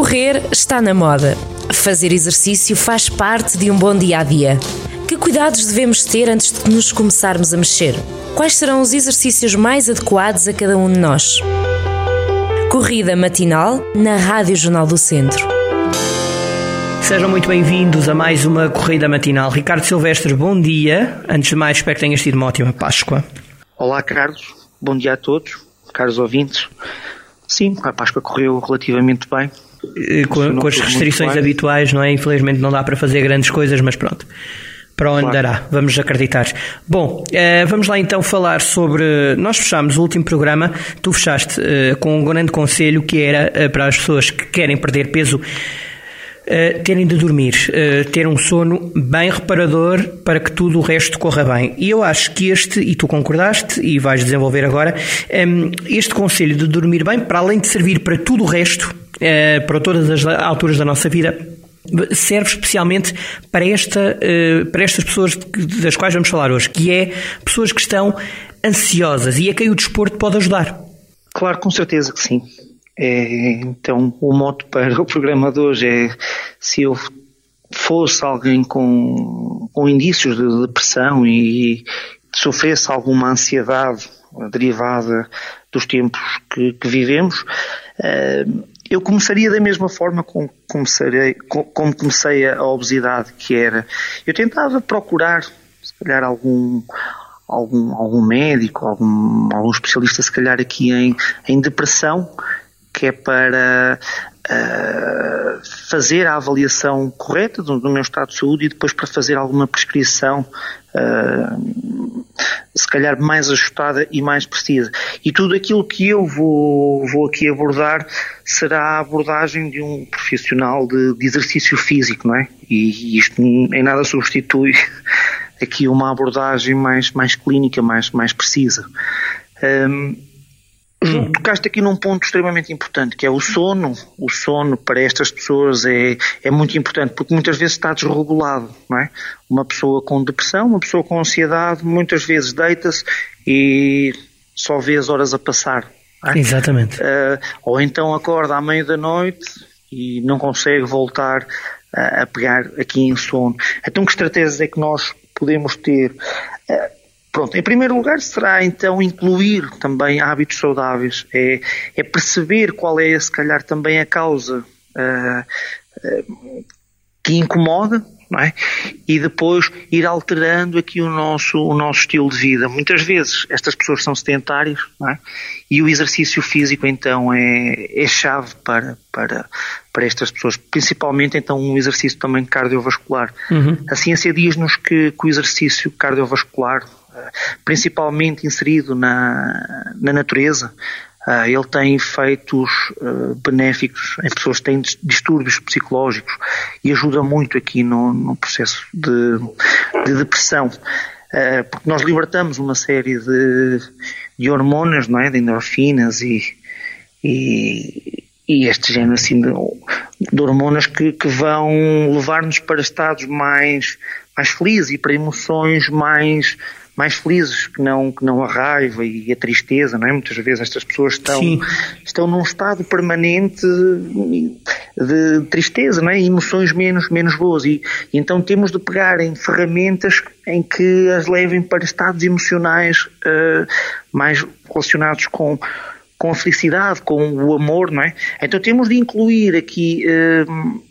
Correr está na moda. Fazer exercício faz parte de um bom dia a dia. Que cuidados devemos ter antes de nos começarmos a mexer? Quais serão os exercícios mais adequados a cada um de nós? Corrida matinal na Rádio Jornal do Centro. Sejam muito bem-vindos a mais uma corrida matinal. Ricardo Silvestre, bom dia. Antes de mais, espero que tenhas tido uma ótima Páscoa. Olá, Carlos. Bom dia a todos, caros ouvintes. Sim, a Páscoa correu relativamente bem. Eh, com, com as restrições habituais, não é? Infelizmente não dá para fazer grandes coisas, mas pronto. Para onde claro. dará, vamos acreditar. Bom, eh, vamos lá então falar sobre. Nós fechámos o último programa, tu fechaste eh, com um grande conselho que era para as pessoas que querem perder peso Uh, terem de dormir, uh, ter um sono bem reparador para que tudo o resto corra bem. E eu acho que este, e tu concordaste e vais desenvolver agora, um, ehm, este conselho de dormir bem, para além de servir para tudo o resto, uh, para todas as alturas da nossa vida, serve especialmente para, esta, para estas pessoas das quais vamos falar hoje, que é pessoas que estão ansiosas e a quem o desporto pode ajudar. Claro, com certeza que sim. É, então, o moto para o programa de hoje é se eu fosse alguém com, com indícios de depressão e sofresse alguma ansiedade derivada dos tempos que, que vivemos, uh, eu começaria da mesma forma como comecei, como comecei a obesidade, que era, eu tentava procurar, se calhar, algum, algum, algum médico, algum, algum especialista, se calhar, aqui em, em depressão, que é para uh, fazer a avaliação correta do, do, meu estado de saúde e depois para fazer alguma prescrição, uh, se calhar mais ajustada e mais precisa. E tudo aquilo que eu vou, vou aqui abordar será a abordagem de um profissional de, de exercício físico, não é? E, e isto em nada substitui aqui uma abordagem mais, mais clínica, mais, mais precisa. Um, Hum. Tocaste aqui num ponto extremamente importante, que é o sono. O sono para estas pessoas é, é muito importante, porque muitas vezes está desregulado, não é? Uma pessoa com depressão, uma pessoa com ansiedade, muitas vezes deita-se e só vê as horas a passar. É? Exatamente. Uh, ou então acorda à meia da noite e não consegue voltar a, a pegar aqui em sono. Então que estratégias é que nós podemos ter? Uh, Pronto, em primeiro lugar será então incluir também hábitos saudáveis, é, é perceber qual é se calhar também a causa uh, uh, que incomoda, não é? E depois ir alterando aqui o nosso, o nosso estilo de vida. Muitas vezes estas pessoas são sedentárias, não é? E o exercício físico então é, é chave para, para, para estas pessoas, principalmente então um exercício também cardiovascular. Uhum. A ciência diz-nos que, que o exercício cardiovascular principalmente inserido na, na natureza, Uh, ele tem efeitos uh, benéficos em pessoas que têm distúrbios psicológicos e ajuda muito aqui no, no processo de, de depressão. Uh, porque nós libertamos uma série de, de hormonas, não é? de endorfinas e, e, e este género assim de, de hormonas que, que vão levar-nos para estados mais, mais felizes e para emoções mais, mais felizes que não, que não a raiva e a tristeza, não é? Muitas vezes estas pessoas estão, estão num estado permanente de tristeza, não é? Emoções menos, menos boas. E, e, então temos de pegar em ferramentas em que as levem para estados emocionais uh, mais relacionados com, com a felicidade, com o amor, não é? Então temos de incluir aqui uh,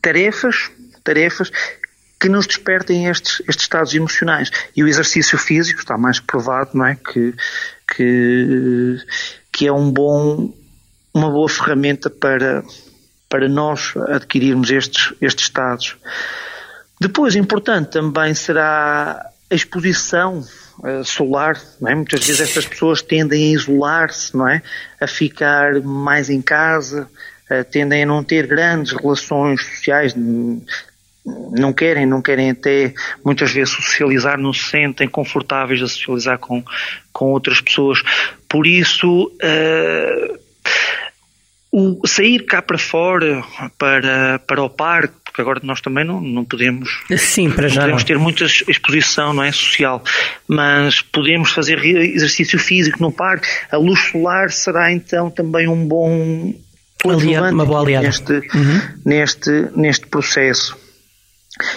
tarefas, tarefas que nos despertem estes, estes estados emocionais. E o exercício físico está mais provado, não é? Que, que, que é um bom, uma boa ferramenta para, para nós adquirirmos estes, estes estados. Depois, importante também será a exposição uh, solar, não é? Muitas vezes estas pessoas tendem a isolar-se, não é? A ficar mais em casa, uh, tendem a não ter grandes relações sociais, não querem, não querem até muitas vezes socializar, não se sentem confortáveis a socializar com, com outras pessoas. Por isso, uh, o sair cá para fora, para, para o parque, porque agora nós também não, não podemos, Sim, para já podemos não. ter muita exposição não é, social, mas podemos fazer exercício físico no parque. A luz solar será então também um bom coadjuvante uma boa aliada. Neste, uhum. neste, neste processo.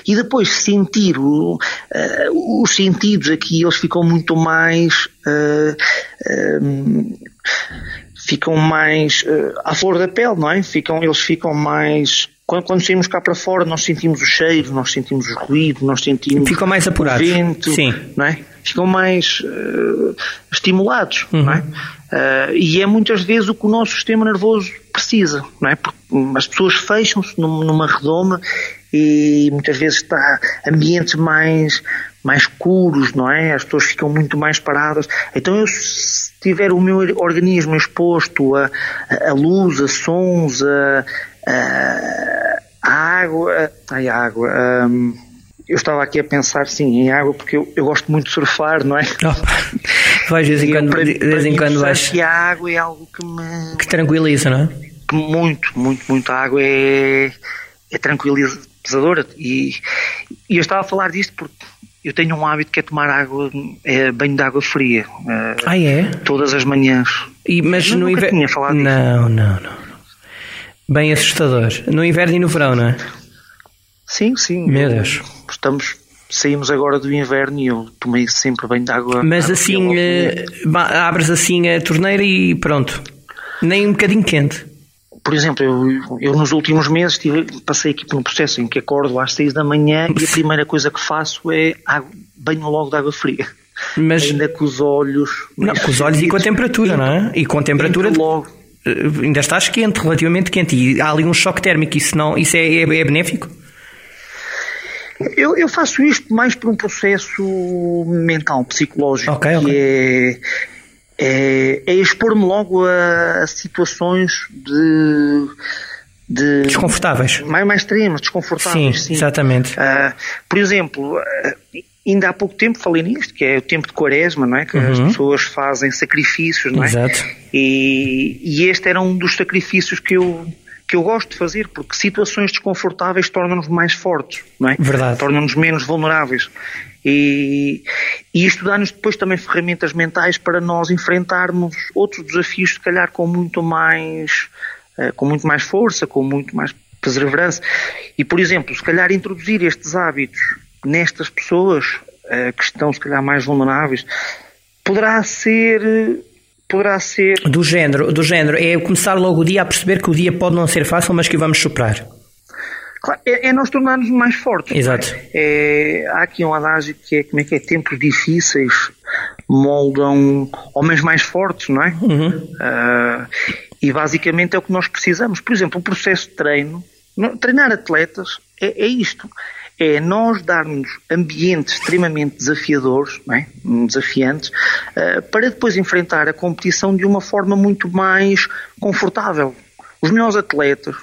E depois sentir o, uh, os sentidos aqui, eles ficam muito mais. Uh, uh, ficam mais à flor da pele, não é? Ficam, eles ficam mais. Quando, quando saímos cá para fora, nós sentimos o cheiro, nós sentimos o ruído, nós sentimos. Ficam mais apurados. O vento, Sim. Não é? Ficam mais estimulados, uhum. não é? Uh, e é muitas vezes o que o nosso sistema nervoso precisa, não é? Porque as pessoas fecham-se numa redoma e muitas vezes está ambientes mais, mais escuros, não é? As pessoas ficam muito mais paradas. Então eu, se tiver o meu organismo exposto a, a, luz, a sons, a, a, a água, ai, a água, um, eu estava aqui a pensar, sim, em água, porque eu, eu gosto muito de surfar, não é? Oh, vais de vez em quando, de vez em quando vais. Que a água é algo que me. Que tranquiliza, não é? Muito, muito, muito. A água é, é tranquilizadora. E, e eu estava a falar disto porque eu tenho um hábito que é tomar água, é banho de água fria. Eh, ah, é? Todas as manhãs. E, mas eu no inverno. Não, não, não. Bem assustador. No inverno e no verão, não é? Sim, sim. Meu Deus. Estamos, saímos agora do inverno e eu tomei sempre bem de água. Mas água assim, eh, abres assim a torneira e pronto. Nem um bocadinho quente. Por exemplo, eu, eu nos últimos meses tive, passei aqui por um processo em que acordo às seis da manhã e a primeira coisa que faço é água, banho logo de água fria. Mas, ainda com os olhos. Não, com os olhos e com a temperatura, não é? E com a temperatura. Logo. Eh, ainda estás quente, relativamente quente. E há ali um choque térmico. Isso, não, isso é, é, é benéfico? Eu, eu, faço isto mais por um processo mental, psicológico, okay, okay. que é, é, é expor-me logo a, a, situações de, de desconfortáveis, mais, mais extremas, desconfortáveis. Sim, sim. exatamente. Uh, por exemplo, uh, ainda há pouco tempo falei nisto, que é o tempo de quaresma, não é? Que uhum. as pessoas fazem sacrifícios, não é? Exato. E, e este era um dos sacrifícios que eu que eu gosto de fazer, porque situações desconfortáveis tornam-nos mais fortes, não é? Verdade. Tornam-nos menos vulneráveis. E, e isto dá-nos depois também ferramentas mentais para nós enfrentarmos outros desafios, se calhar com muito mais, uh, com muito mais força, com muito mais perseverança. E, por exemplo, se calhar introduzir estes hábitos nestas pessoas uh, que estão, se calhar, mais vulneráveis, poderá ser poderá ser. Do género, do género, é começar logo o dia a perceber que o dia pode não ser fácil, mas que vamos superar. Claro, é, é nós tornarmos mais fortes. Exato. É? É, há aqui um adágio que é, como é que é, tempos difíceis moldam homens mais fortes, não é? Uhum. Uh, e basicamente é o que nós precisamos. Por exemplo, o processo de treino, treinar atletas é, é isto é nós darmos ambientes extremamente desafiadores, é? desafiantes, uh, para depois enfrentar a competição de uma forma muito mais confortável. Os melhores atletas,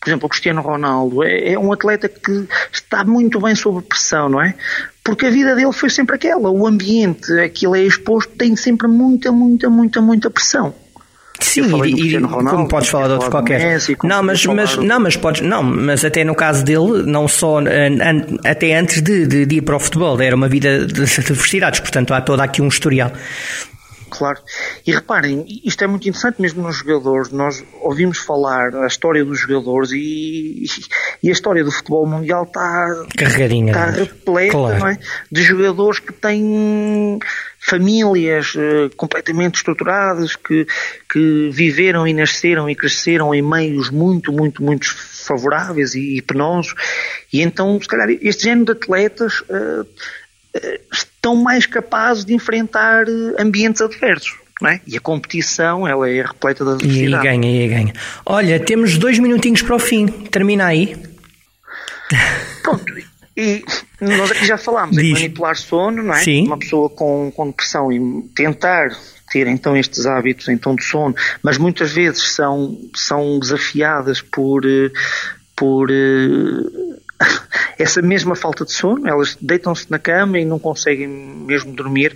por exemplo, o Cristiano Ronaldo, é, é um atleta que está muito bem sob pressão, não é? Porque a vida dele foi sempre aquela, o ambiente a que ele é exposto tem sempre muita, muita, muita, muita pressão. Sim, e, e Ronaldo, como podes falar de outro qualquer. Messi, não, mas, mas, não, mas podes, não, mas até no caso dele, não só an, até antes de, de, de, ir para o futebol, era uma vida de, de universidades, portanto há todo aqui um historial. Claro. E reparem, isto é muito interessante mesmo nos jogadores. Nós ouvimos falar a história dos jogadores e, e a história do futebol mundial está carregadinha, está repleta claro. é? de jogadores que têm famílias uh, completamente estruturadas, que, que viveram e nasceram e cresceram em meios muito, muito, muito favoráveis e, e penosos. E então, se calhar, este género de atletas uh, estão mais capazes de enfrentar ambientes adversos. É? E a competição ela é repleta da adversidade. E aí ganha, e aí ganha. Olha, temos dois minutinhos para o fim. Termina aí. E nós aqui já falámos Diz. em manipular sono, não é? Sim. Uma pessoa com, com depressão e tentar ter então estes hábitos então de sono, mas muitas vezes são, são desafiadas por, eh, por eh, essa mesma falta de sono, elas deitam-se na cama e não conseguem mesmo dormir,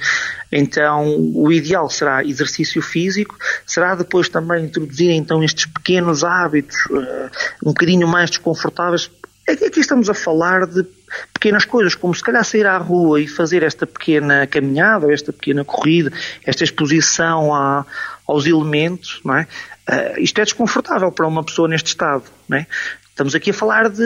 então o ideal será exercício físico, será depois também introduzir então estes pequenos hábitos uh, um bocadinho mais desconfortáveis. Aqui estamos a falar de pequenas coisas, como se calhar sair à rua e fazer esta pequena caminhada, esta pequena corrida, esta exposição à, aos elementos, não é? Uh, isto é desconfortável para uma pessoa neste estado, não é? Estamos aqui a falar de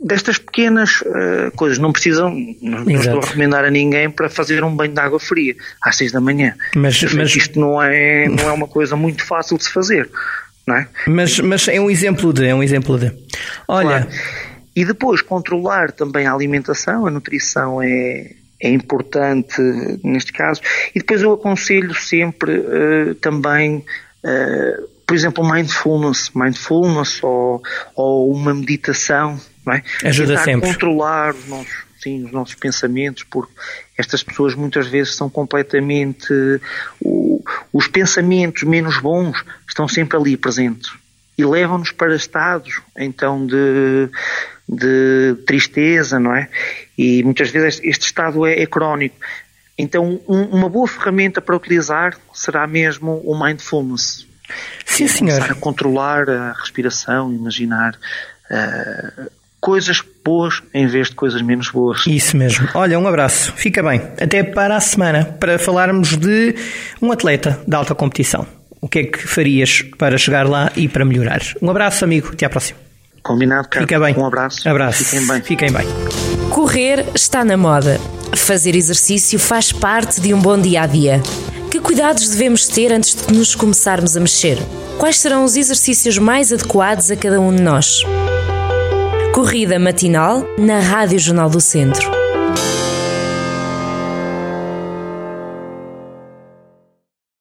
destas pequenas uh, coisas. Não precisam, não, não, estou a recomendar a ninguém para fazer um banho de água fria às seis da manhã. Mas, mas... isto não é, não é uma coisa muito fácil de se fazer, não é? Mas, mas é um exemplo de, é um exemplo de. Olha. Claro. E depois controlar também a alimentação, a nutrição é, é importante neste caso. E depois eu aconselho sempre uh, também, uh, por exemplo, mindfulness, mindfulness ou, ou uma meditação, não é? Ajuda Tentar sempre. controlar os nossos, sim, os nossos pensamentos, porque estas pessoas muitas vezes são completamente. O, os pensamentos menos bons estão sempre ali presentes e levam-nos para estados então de, de tristeza, não é? E muitas vezes este estado é, é crónico. Então, um, uma boa ferramenta para utilizar será mesmo o mindfulness. Sim, senhor. a controlar a respiração, imaginar uh, coisas boas em vez de coisas menos boas. Isso mesmo. Olha, um abraço. Fica bem. Até para a semana, para falarmos de um atleta de alta competição. O que é que farias para chegar lá e para melhorar? Um abraço, amigo. Até à próxima. Combinado, cara. Fica bem. Um abraço. Abraço. Fiquem bem. Fiquem bem. Correr está na moda. Fazer exercício faz parte de um bom dia a dia. Que cuidados devemos ter antes de nos começarmos a mexer? Quais serão os exercícios mais adequados a cada um de nós? Corrida matinal na Rádio Jornal do Centro.